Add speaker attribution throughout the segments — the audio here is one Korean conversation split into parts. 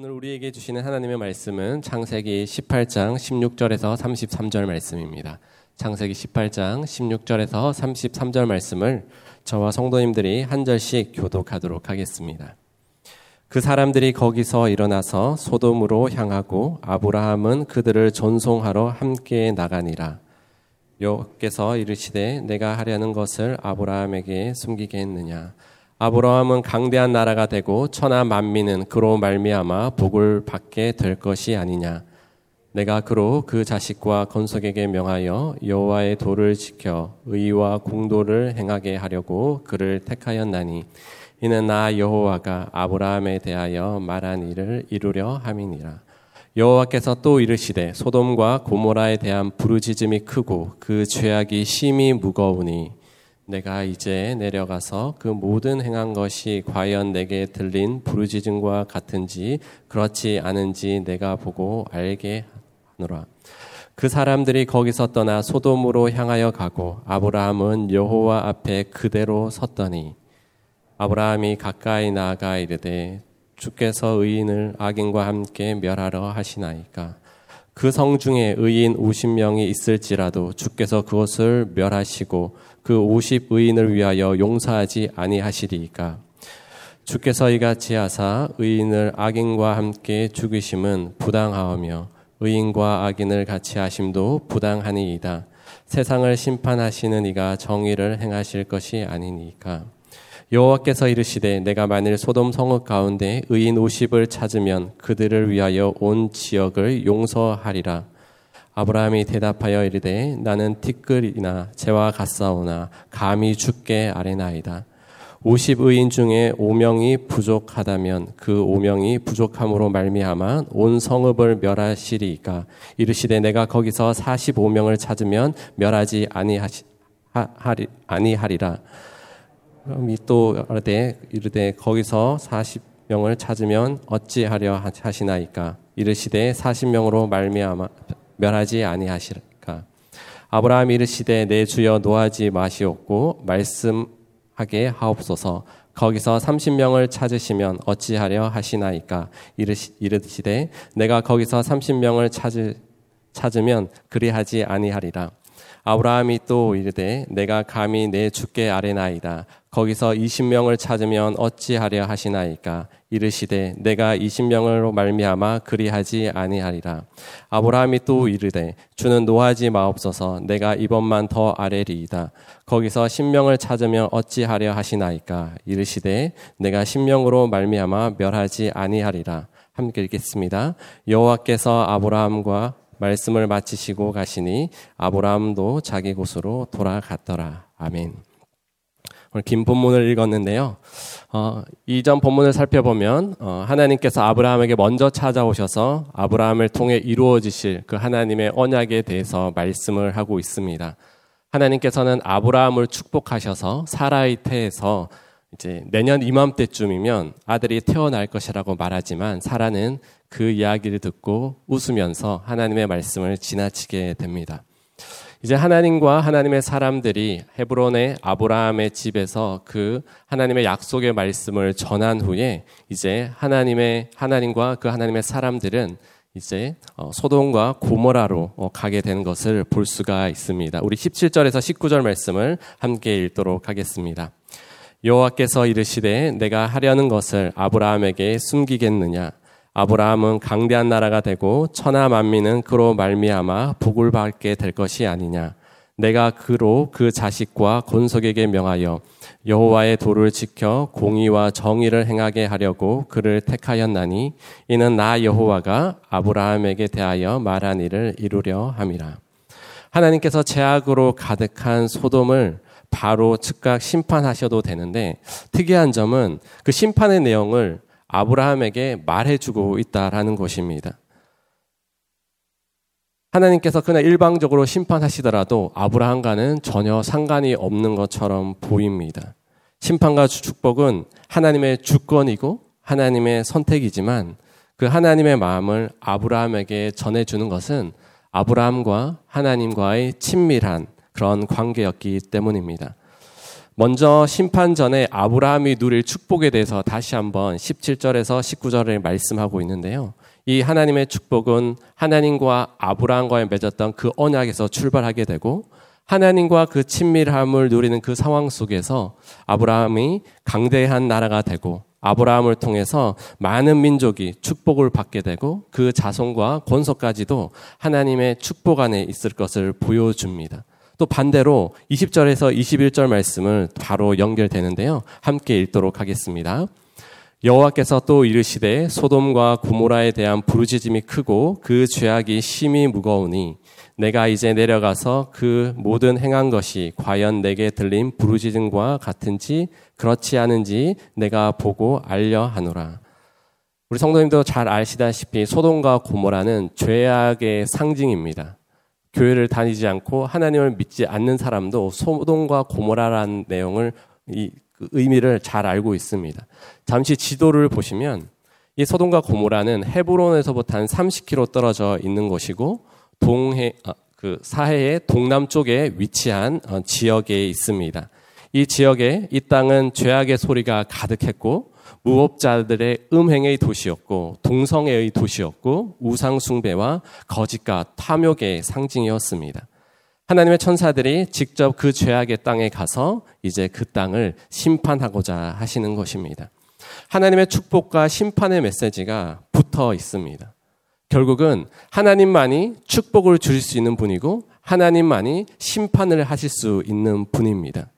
Speaker 1: 오늘 우리에게 주시는 하나님의 말씀은 창세기 18장 16절에서 33절 말씀입니다. 창세기 18장 16절에서 33절 말씀을 저와 성도님들이 한 절씩 교독하도록 하겠습니다. 그 사람들이 거기서 일어나서 소돔으로 향하고 아브라함은 그들을 전송하러 함께 나가니라. 여호께서 이르시되 내가 하려는 것을 아브라함에게 숨기게 했느냐 아브라함은 강대한 나라가 되고 천하 만민은 그로 말미암아 복을 받게 될 것이 아니냐. 내가 그로 그 자식과 건석에게 명하여 여호와의 도를 지켜 의와 공도를 행하게 하려고 그를 택하였나니 이는 나 여호와가 아브라함에 대하여 말한 일을 이루려 함이니라. 여호와께서 또 이르시되 소돔과 고모라에 대한 부르짖음이 크고 그 죄악이 심히 무거우니 내가 이제 내려가서 그 모든 행한 것이 과연 내게 들린 부르짖음과 같은지 그렇지 않은지 내가 보고 알게 하노라. 그 사람들이 거기서 떠나 소돔으로 향하여 가고 아브라함은 여호와 앞에 그대로 섰더니 아브라함이 가까이 나아가 이르되 주께서 의인을 악인과 함께 멸하러 하시나이까 그 성 중에 의인 50명이 있을지라도 주께서 그것을 멸하시고 그 50의인을 위하여 용서하지 아니하시리이까 주께서 이같이 하사 의인을 악인과 함께 죽이심은 부당하오며 의인과 악인을 같이 하심도 부당하니이다. 세상을 심판하시는 이가 정의를 행하실 것이 아니니까. 여호와께서 이르시되 내가 만일 소돔 성읍 가운데 의인 50을 찾으면 그들을 위하여 온 지역을 용서하리라. 아브라함이 대답하여 이르되 나는 티끌이나 재와 같사오나 감히 죽게 아뢰나이다. 50 의인 중에 5명이 부족하다면 그 5명이 부족함으로 말미암아 온 성읍을 멸하시리까 이르시되 내가 거기서 45명을 찾으면 멸하지 아니하시 하리, 아니하리라. 그럼 또 이르되 이르되 거기서 40명을 찾으면 어찌하려 하시나이까? 이르시되 40명으로 말미암아 멸하지 아니하시리까? 아브라함 이르시되 내 주여 노하지 마시옵고 말씀하게 하옵소서. 거기서 30명을 찾으시면 어찌하려 하시나이까? 이르시되 내가 거기서 30명을 찾으, 찾으면 그리하지 아니하리라. 아브라함이 또 이르되 내가 감히 내 주께 아뢰나이다. 거기서 20명을 찾으면 어찌하려 하시나이까 이르시되 내가 20명으로 말미암아 그리하지 아니하리라. 아브라함이 또 이르되 주는 노하지 마옵소서 내가 이번만 더 아뢰리이다. 거기서 10명을 찾으면 어찌하려 하시나이까 이르시되 내가 10명으로 말미암아 멸하지 아니하리라. 함께 읽겠습니다. 여호와께서 아브라함과 말씀을 마치시고 가시니 아브라함도 자기 곳으로 돌아갔더라. 아멘. 오늘 긴 본문을 읽었는데요. 어, 이전 본문을 살펴보면 어, 하나님께서 아브라함에게 먼저 찾아오셔서 아브라함을 통해 이루어지실 그 하나님의 언약에 대해서 말씀을 하고 있습니다. 하나님께서는 아브라함을 축복하셔서 사라의 태에서 이제 내년 이맘때쯤이면 아들이 태어날 것이라고 말하지만 사라는 그 이야기를 듣고 웃으면서 하나님의 말씀을 지나치게 됩니다. 이제 하나님과 하나님의 사람들이 헤브론의 아브라함의 집에서 그 하나님의 약속의 말씀을 전한 후에 이제 하나님의 하나님과 그 하나님의 사람들은 이제 어, 소돔과 고모라로 어, 가게 된 것을 볼 수가 있습니다. 우리 17절에서 19절 말씀을 함께 읽도록 하겠습니다. 여호와께서 이르시되 내가 하려는 것을 아브라함에게 숨기겠느냐 아브라함은 강대한 나라가 되고 천하 만민은 그로 말미암아 복을 받게 될 것이 아니냐. 내가 그로 그 자식과 권속에게 명하여 여호와의 도를 지켜 공의와 정의를 행하게 하려고 그를 택하였나니 이는 나 여호와가 아브라함에게 대하여 말한 일을 이루려 함이라. 하나님께서 제약으로 가득한 소돔을 바로 즉각 심판하셔도 되는데 특이한 점은 그 심판의 내용을 아브라함에게 말해주고 있다라는 것입니다. 하나님께서 그냥 일방적으로 심판하시더라도 아브라함과는 전혀 상관이 없는 것처럼 보입니다. 심판과 축복은 하나님의 주권이고 하나님의 선택이지만 그 하나님의 마음을 아브라함에게 전해주는 것은 아브라함과 하나님과의 친밀한 그런 관계였기 때문입니다. 먼저 심판 전에 아브라함이 누릴 축복에 대해서 다시 한번 17절에서 19절을 말씀하고 있는데요. 이 하나님의 축복은 하나님과 아브라함과의 맺었던 그 언약에서 출발하게 되고 하나님과 그 친밀함을 누리는 그 상황 속에서 아브라함이 강대한 나라가 되고 아브라함을 통해서 많은 민족이 축복을 받게 되고 그 자손과 권속까지도 하나님의 축복 안에 있을 것을 보여줍니다. 또 반대로 20절에서 21절 말씀을 바로 연결되는데요. 함께 읽도록 하겠습니다. 여호와께서 또 이르시되 소돔과 구모라에 대한 부르짖음이 크고 그 죄악이 심히 무거우니 내가 이제 내려가서 그 모든 행한 것이 과연 내게 들린 부르짖음과 같은지 그렇지 않은지 내가 보고 알려 하노라. 우리 성도님도 잘 아시다시피 소돔과 고모라는 죄악의 상징입니다. 교회를 다니지 않고 하나님을 믿지 않는 사람도 소돔과 고모라라는 내용을 이 그 의미를 잘 알고 있습니다. 잠시 지도를 보시면 이 소돔과 고모라는 헤브론에서부터 한 30km 떨어져 있는 곳이고 동해 아, 그 사해의 동남쪽에 위치한 어, 지역에 있습니다. 이 지역에 이 땅은 죄악의 소리가 가득했고 무법자들의 음행의 도시였고 동성애의 도시였고 우상 숭배와 거짓과 탐욕의 상징이었습니다. 하나님의 천사들이 직접 그 죄악의 땅에 가서 이제 그 땅을 심판하고자 하시는 것입니다. 하나님의 축복과 심판의 메시지가 붙어 있습니다. 결국은 하나님만이 축복을 주실 수 있는 분이고 하나님만이 심판을 하실 수 있는 분입니다.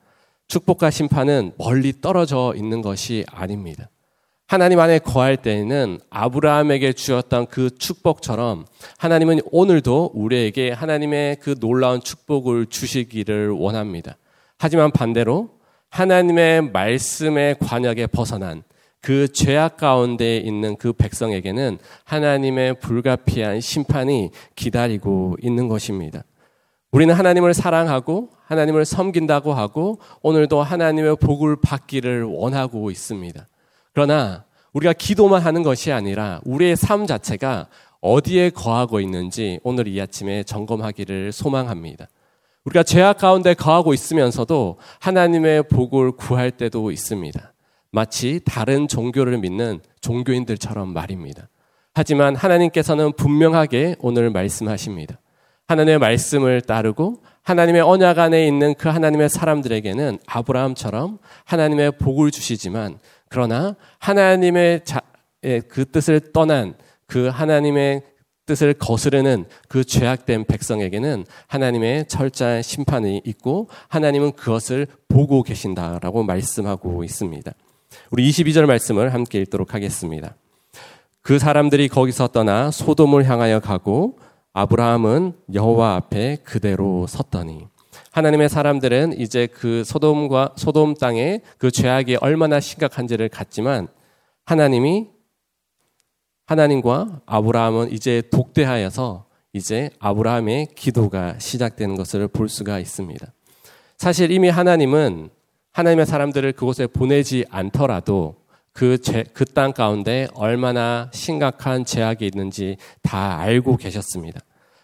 Speaker 1: 축복과 심판은 멀리 떨어져 있는 것이 아닙니다. 하나님 안에 거할 때에는 아브라함에게 주었던 그 축복처럼 하나님은 오늘도 우리에게 하나님의 그 놀라운 축복을 주시기를 원합니다. 하지만 반대로 하나님의 말씀의 관역에 벗어난 그 죄악 가운데 있는 그 백성에게는 하나님의 불가피한 심판이 기다리고 있는 것입니다. 우리는 하나님을 사랑하고 하나님을 섬긴다고 하고 오늘도 하나님의 복을 받기를 원하고 있습니다. 그러나 우리가 기도만 하는 것이 아니라 우리의 삶 자체가 어디에 거하고 있는지 오늘 이 아침에 점검하기를 소망합니다. 우리가 죄악 가운데 거하고 있으면서도 하나님의 복을 구할 때도 있습니다. 마치 다른 종교를 믿는 종교인들처럼 말입니다. 하지만 하나님께서는 분명하게 오늘 말씀하십니다. 하나님의 말씀을 따르고 하나님의 언약 안에 있는 그 하나님의 사람들에게는 아브라함처럼 하나님의 복을 주시지만 그러나 하나님의 자, 예, 그 뜻을 떠난 그 하나님의 뜻을 거스르는 그 죄악된 백성에게는 하나님의 철저한 심판이 있고 하나님은 그것을 보고 계신다라고 말씀하고 있습니다. 우리 22절 말씀을 함께 읽도록 하겠습니다. 그 사람들이 거기서 떠나 소돔을 향하여 가고 아브라함은 여호와 앞에 그대로 섰더니 하나님의 사람들은 이제 그 소돔과 소돔 땅에 그 죄악이 얼마나 심각한지를 갔지만 하나님이 하나님과 아브라함은 이제 독대하여서 이제 아브라함의 기도가 시작되는 것을 볼 수가 있습니다. 사실 이미 하나님은 하나님의 사람들을 그곳에 보내지 않더라도 그그땅 가운데 얼마나 심각한 죄악이 있는지 다 알고 계셨습니다.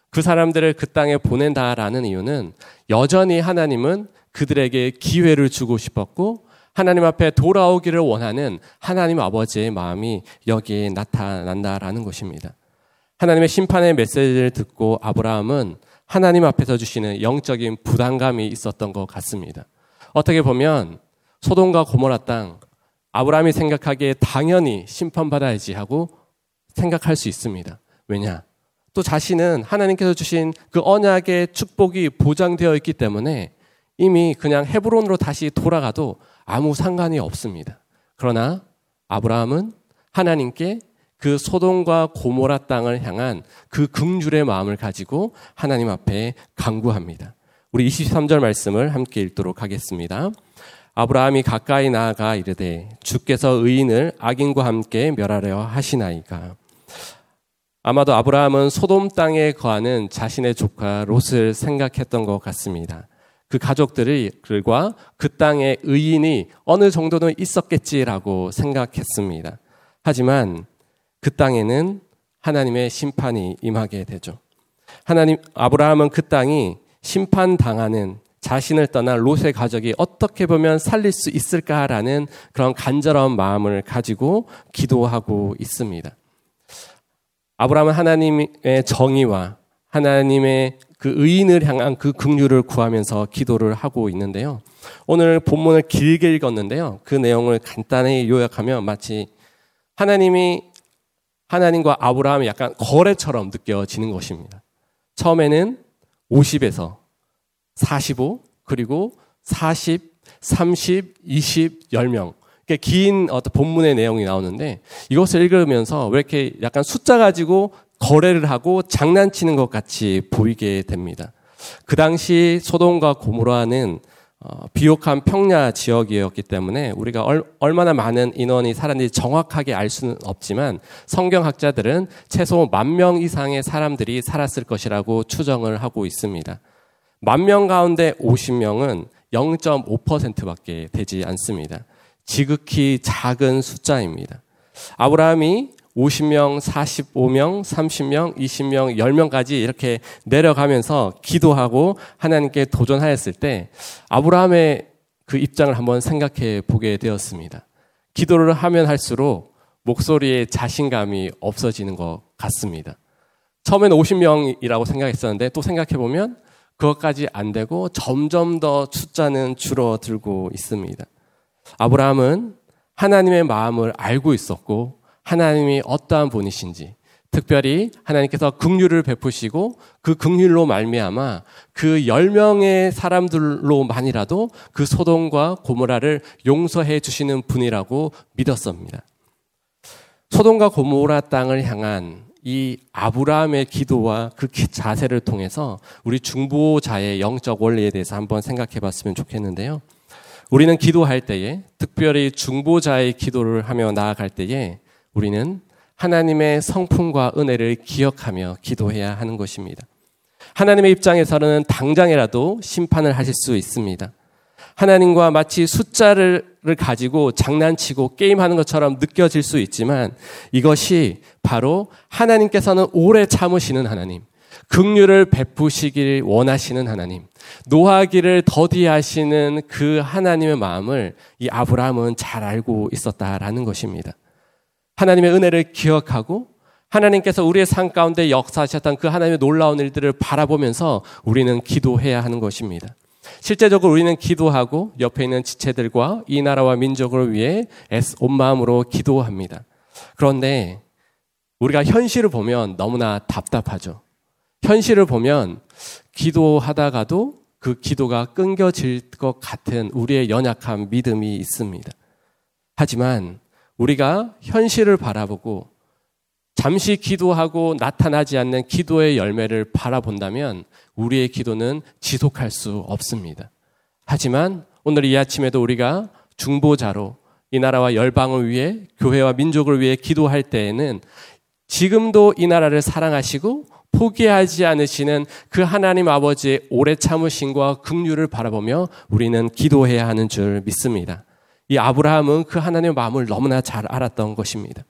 Speaker 1: 그 사람들을 그 땅에 보낸다라는 이유는 여전히 하나님은 그들에게 기회를 주고 싶었고 하나님 앞에 돌아오기를 원하는 하나님 아버지의 마음이 여기에 나타난다라는 것입니다. 하나님의 심판의 메시지를 듣고 아브라함은 하나님 앞에서 주시는 영적인 부담감이 있었던 것 같습니다. 어떻게 보면 소돔과 고모라 땅 아브라함이 생각하기에 당연히 심판받아야지 하고 생각할 수 있습니다. 왜냐? 또 자신은 하나님께서 주신 그 언약의 축복이 보장되어 있기 때문에 이미 그냥 헤브론으로 다시 돌아가도 아무 상관이 없습니다. 그러나 아브라함은 하나님께 그 소돔과 고모라 땅을 향한 그 긍휼의 마음을 가지고 하나님 앞에 강구합니다. 우리 23절 말씀을 함께 읽도록 하겠습니다. 아브라함이 가까이 나아가 이르되 주께서 의인을 악인과 함께 멸하려 하시나이까 아마도 아브라함은 소돔 땅에 거하는 자신의 조카 롯을 생각했던 것 같습니다. 그 가족들과 그 땅의 의인이 어느 정도는 있었겠지라고 생각했습니다. 하지만 그 땅에는 하나님의 심판이 임하게 되죠. 하나님, 아브라함은 그 땅이 심판당하는 자신을 떠난 롯의 가족이 어떻게 보면 살릴 수 있을까라는 그런 간절한 마음을 가지고 기도하고 있습니다. 아브라함은 하나님의 정의와 하나님의 그 의인을 향한 그 긍휼을 구하면서 기도를 하고 있는데요. 오늘 본문을 길게 읽었는데요. 그 내용을 간단히 요약하면 마치 하나님이 하나님과 아브라함이 약간 거래처럼 느껴지는 것입니다. 처음에는 50에서 45 그리고 40, 30, 20, 10명 긴 어떤 본문의 내용이 나오는데 이것을 읽으면서 왜 이렇게 약간 숫자 가지고 거래를 하고 장난치는 것 같이 보이게 됩니다. 그 당시 소돔과 고모라는 어, 비옥한 평야 지역이었기 때문에 우리가 얼, 얼마나 많은 인원이 살았는지 정확하게 알 수는 없지만 성경학자들은 최소 만 명 이상의 사람들이 살았을 것이라고 추정을 하고 있습니다. 만 명 가운데 50명은 0.5%밖에 되지 않습니다. 지극히 작은 숫자입니다. 아브라함이 50명, 45명, 30명, 20명, 10명까지 이렇게 내려가면서 기도하고 하나님께 도전하였을 때 아브라함의 그 입장을 한번 생각해 보게 되었습니다. 기도를 하면 할수록 목소리에 자신감이 없어지는 것 같습니다. 처음에는 50명이라고 생각했었는데 또 생각해 보면 그것까지 안 되고 점점 더 숫자는 줄어들고 있습니다. 아브라함은 하나님의 마음을 알고 있었고 하나님이 어떠한 분이신지 특별히 하나님께서 긍휼을 베푸시고 그 긍휼로 말미암아 그 10명의 사람들로만이라도 그 소돔과 고모라를 용서해 주시는 분이라고 믿었습니다. 소돔과 고모라 땅을 향한 이 아브라함의 기도와 그 자세를 통해서 우리 중보자의 영적 원리에 대해서 한번 생각해 봤으면 좋겠는데요. 우리는 기도할 때에 특별히 중보자의 기도를 하며 나아갈 때에 우리는 하나님의 성품과 은혜를 기억하며 기도해야 하는 것입니다. 하나님의 입장에서는 당장이라도 심판을 하실 수 있습니다. 하나님과 마치 숫자를 가지고 장난치고 게임하는 것처럼 느껴질 수 있지만 이것이 바로 하나님께서는 오래 참으시는 하나님, 긍휼을 베푸시길 원하시는 하나님, 노하기를 더디하시는 그 하나님의 마음을 이 아브라함은 잘 알고 있었다라는 것입니다. 하나님의 은혜를 기억하고 하나님께서 우리의 삶 가운데 역사하셨던 그 하나님의 놀라운 일들을 바라보면서 우리는 기도해야 하는 것입니다. 실제적으로 우리는 기도하고 옆에 있는 지체들과 이 나라와 민족을 위해 온 마음으로 기도합니다. 그런데 우리가 현실을 보면 너무나 답답하죠. 현실을 보면 기도하다가도 그 기도가 끊겨질 것 같은 우리의 연약한 믿음이 있습니다. 하지만 우리가 현실을 바라보고 잠시 기도하고 나타나지 않는 기도의 열매를 바라본다면 우리의 기도는 지속할 수 없습니다. 하지만 오늘 이 아침에도 우리가 중보자로 이 나라와 열방을 위해 교회와 민족을 위해 기도할 때에는 지금도 이 나라를 사랑하시고 포기하지 않으시는 그 하나님 아버지의 오래 참으심과 긍휼을 바라보며 우리는 기도해야 하는 줄 믿습니다. 이 아브라함은 그 하나님의 마음을 너무나 잘 알았던 것입니다.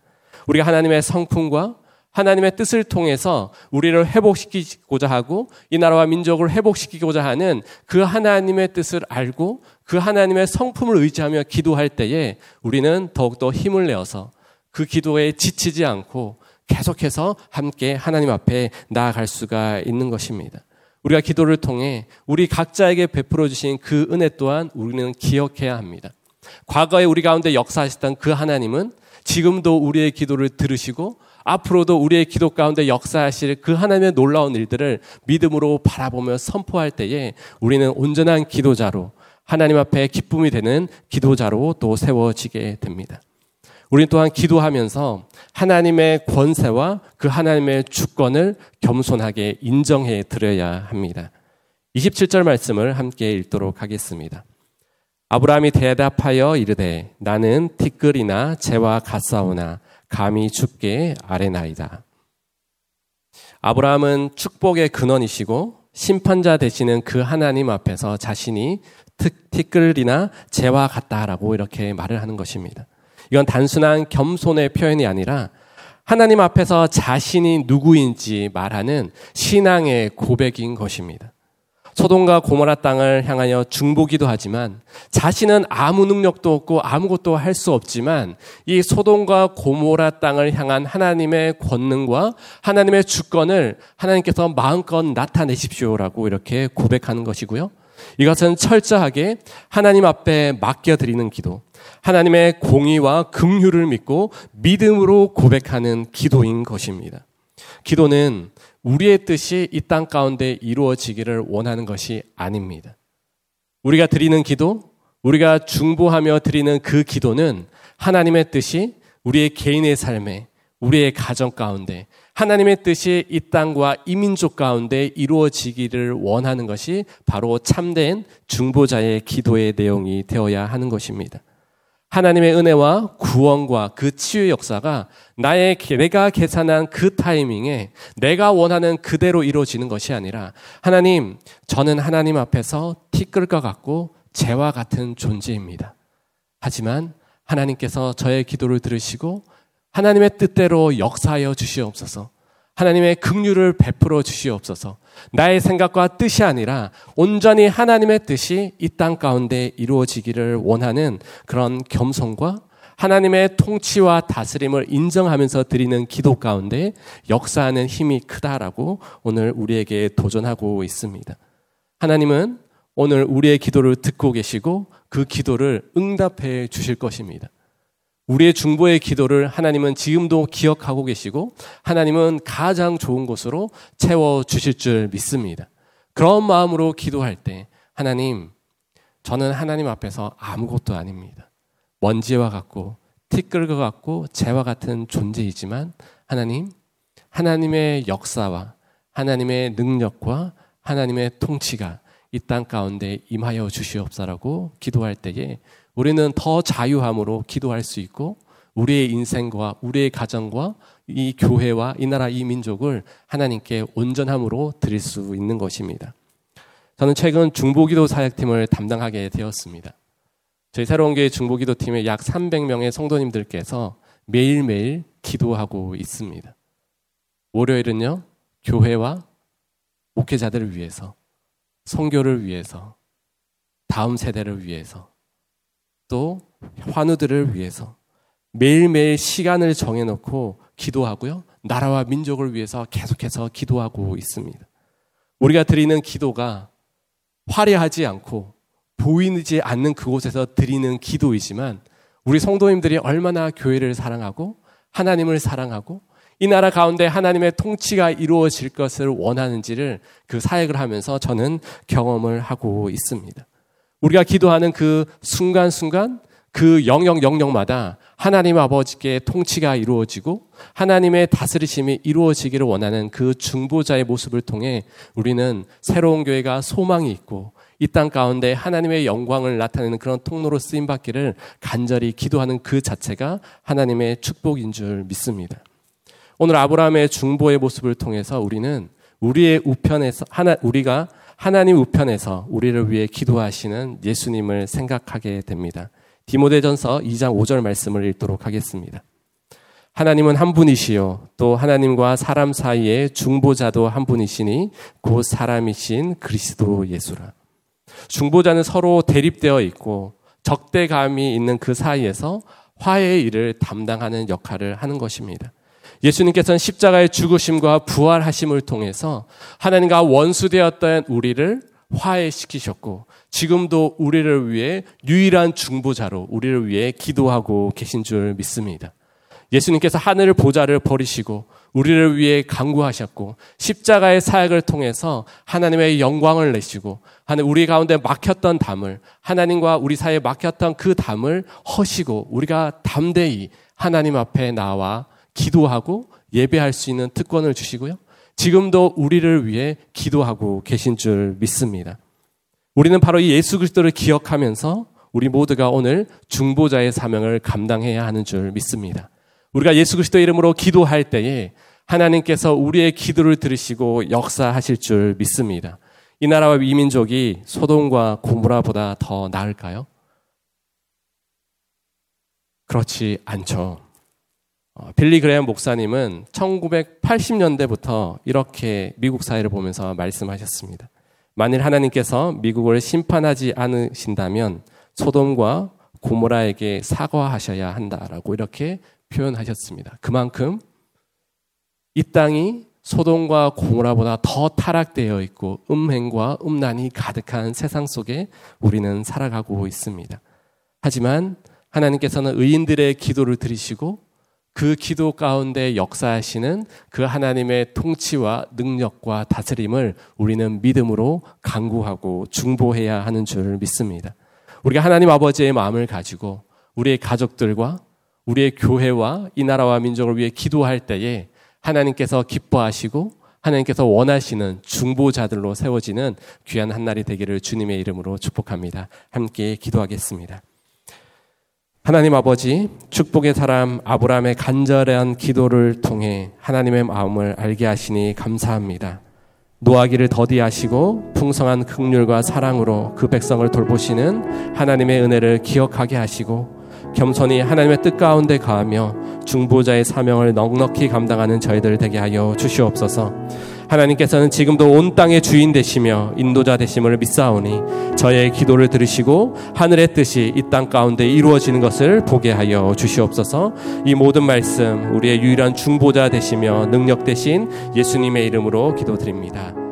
Speaker 1: 우리가 하나님의 성품과 하나님의 뜻을 통해서 우리를 회복시키고자 하고 이 나라와 민족을 회복시키고자 하는 그 하나님의 뜻을 알고 그 하나님의 성품을 의지하며 기도할 때에 우리는 더욱더 힘을 내어서 그 기도에 지치지 않고 계속해서 함께 하나님 앞에 나아갈 수가 있는 것입니다. 우리가 기도를 통해 우리 각자에게 베풀어 주신 그 은혜 또한 우리는 기억해야 합니다. 과거에 우리 가운데 역사하셨던 그 하나님은 지금도 우리의 기도를 들으시고 앞으로도 우리의 기도 가운데 역사하실 그 하나님의 놀라운 일들을 믿음으로 바라보며 선포할 때에 우리는 온전한 기도자로 하나님 앞에 기쁨이 되는 기도자로 또 세워지게 됩니다. 우리 또한 기도하면서 하나님의 권세와 그 하나님의 주권을 겸손하게 인정해 드려야 합니다. 27절 말씀을 함께 읽도록 하겠습니다. 아브라함이 대답하여 이르되 나는 티끌이나 재와 같사오나 감히 죽게 아뢰나이다. 아브라함은 축복의 근원이시고 심판자 되시는 그 하나님 앞에서 자신이 티끌이나 재와 같다라고 이렇게 말을 하는 것입니다. 이건 단순한 겸손의 표현이 아니라 하나님 앞에서 자신이 누구인지 말하는 신앙의 고백인 것입니다. 소돔과 고모라 땅을 향하여 중보기도 하지만 자신은 아무 능력도 없고 아무것도 할 수 없지만 이 소돔과 고모라 땅을 향한 하나님의 권능과 하나님의 주권을 하나님께서 마음껏 나타내십시오라고 이렇게 고백하는 것이고요. 이것은 철저하게 하나님 앞에 맡겨드리는 기도, 하나님의 공의와 긍휼을 믿고 믿음으로 고백하는 기도인 것입니다. 기도는 우리의 뜻이 이 땅 가운데 이루어지기를 원하는 것이 아닙니다. 우리가 드리는 기도, 우리가 중보하며 드리는 그 기도는 하나님의 뜻이 우리의 개인의 삶에, 우리의 가정 가운데, 하나님의 뜻이 이 땅과 이민족 가운데 이루어지기를 원하는 것이 바로 참된 중보자의 기도의 내용이 되어야 하는 것입니다. 하나님의 은혜와 구원과 그 치유의 역사가 나의 내가 계산한 그 타이밍에 내가 원하는 그대로 이루어지는 것이 아니라 하나님 저는 하나님 앞에서 티끌 것 같고 재와 같은 존재입니다. 하지만 하나님께서 저의 기도를 들으시고 하나님의 뜻대로 역사하여 주시옵소서. 하나님의 긍휼을 베풀어 주시옵소서. 나의 생각과 뜻이 아니라 온전히 하나님의 뜻이 이 땅 가운데 이루어지기를 원하는 그런 겸손과 하나님의 통치와 다스림을 인정하면서 드리는 기도 가운데 역사하는 힘이 크다라고 오늘 우리에게 도전하고 있습니다. 하나님은 오늘 우리의 기도를 듣고 계시고 그 기도를 응답해 주실 것입니다. 우리의 중보의 기도를 하나님은 지금도 기억하고 계시고 하나님은 가장 좋은 곳으로 채워 주실 줄 믿습니다. 그런 마음으로 기도할 때 하나님 저는 하나님 앞에서 아무것도 아닙니다. 먼지와 같고 티끌과 같고 재와 같은 존재이지만 하나님 하나님의 역사와 하나님의 능력과 하나님의 통치가 이 땅 가운데 임하여 주시옵소라고 기도할 때에 우리는 더 자유함으로 기도할 수 있고 우리의 인생과 우리의 가정과 이 교회와 이 나라 이 민족을 하나님께 온전함으로 드릴 수 있는 것입니다. 저는 최근 중보기도 사역팀을 담당하게 되었습니다. 저희 새로운 교회 중보기도 팀의 약 300명의 성도님들께서 매일매일 기도하고 있습니다. 월요일은요, 교회와 목회자들을 위해서, 성교를 위해서, 다음 세대를 위해서, 또 환우들을 위해서 매일매일 시간을 정해놓고 기도하고요. 나라와 민족을 위해서 계속해서 기도하고 있습니다. 우리가 드리는 기도가 화려하지 않고 보이지 않는 그곳에서 드리는 기도이지만 우리 성도님들이 얼마나 교회를 사랑하고 하나님을 사랑하고 이 나라 가운데 하나님의 통치가 이루어질 것을 원하는지를 그 사역을 하면서 저는 경험을 하고 있습니다. 우리가 기도하는 그 순간순간 그 영역 영역마다 하나님 아버지께 통치가 이루어지고 하나님의 다스리심이 이루어지기를 원하는 그 중보자의 모습을 통해 우리는 새로운 교회가 소망이 있고 이 땅 가운데 하나님의 영광을 나타내는 그런 통로로 쓰임 받기를 간절히 기도하는 그 자체가 하나님의 축복인 줄 믿습니다. 오늘 아브라함의 중보의 모습을 통해서 우리는 우리의 우편에서 하나 우리가 하나님 우편에서 우리를 위해 기도하시는 예수님을 생각하게 됩니다. 디모데전서 2장 5절 말씀을 읽도록 하겠습니다. 하나님은 한 분이시요 또 하나님과 사람 사이의 중보자도 한 분이시니 곧 사람이신 그리스도 예수라. 중보자는 서로 대립되어 있고 적대감이 있는 그 사이에서 화해의 일을 담당하는 역할을 하는 것입니다. 예수님께서는 십자가의 죽으심과 부활하심을 통해서 하나님과 원수되었던 우리를 화해시키셨고 지금도 우리를 위해 유일한 중보자로 우리를 위해 기도하고 계신 줄 믿습니다. 예수님께서 하늘 보좌를 버리시고 우리를 위해 강구하셨고 십자가의 사역을 통해서 하나님의 영광을 내시고 하늘 우리 가운데 막혔던 담을 하나님과 우리 사이에 막혔던 그 담을 허시고 우리가 담대히 하나님 앞에 나와 기도하고 예배할 수 있는 특권을 주시고요. 지금도 우리를 위해 기도하고 계신 줄 믿습니다. 우리는 바로 이 예수 그리스도를 기억하면서 우리 모두가 오늘 중보자의 사명을 감당해야 하는 줄 믿습니다. 우리가 예수 그리스도 이름으로 기도할 때에 하나님께서 우리의 기도를 들으시고 역사하실 줄 믿습니다. 이 나라와 이 민족이 소돔과 고무라보다 더 나을까요? 그렇지 않죠. 어, 빌리 그레엄 목사님은 1980년대부터 이렇게 미국 사회를 보면서 말씀하셨습니다. 만일 하나님께서 미국을 심판하지 않으신다면 소돔과 고모라에게 사과하셔야 한다라고 이렇게 표현하셨습니다. 그만큼 이 땅이 소돔과 고모라보다 더 타락되어 있고 음행과 음란이 가득한 세상 속에 우리는 살아가고 있습니다. 하지만 하나님께서는 의인들의 기도를 들으시고 그 기도 가운데 역사하시는 그 하나님의 통치와 능력과 다스림을 우리는 믿음으로 강구하고 중보해야 하는 줄 믿습니다. 우리가 하나님 아버지의 마음을 가지고 우리의 가족들과 우리의 교회와 이 나라와 민족을 위해 기도할 때에 하나님께서 기뻐하시고 하나님께서 원하시는 중보자들로 세워지는 귀한 한날이 되기를 주님의 이름으로 축복합니다. 함께 기도하겠습니다. 하나님 아버지, 축복의 사람 아브라함의 간절한 기도를 통해 하나님의 마음을 알게 하시니 감사합니다. 노하기를 더디하시고 풍성한 극률과 사랑으로 그 백성을 돌보시는 하나님의 은혜를 기억하게 하시고 겸손히 하나님의 뜻 가운데 가하며 중보자의 사명을 넉넉히 감당하는 저희들 되게 하여 주시옵소서. 하나님께서는 지금도 온 땅의 주인 되시며 인도자 되심을 믿사오니 저의 기도를 들으시고 하늘의 뜻이 이 땅 가운데 이루어지는 것을 보게 하여 주시옵소서. 이 모든 말씀 우리의 유일한 중보자 되시며 능력 되신 예수님의 이름으로 기도드립니다.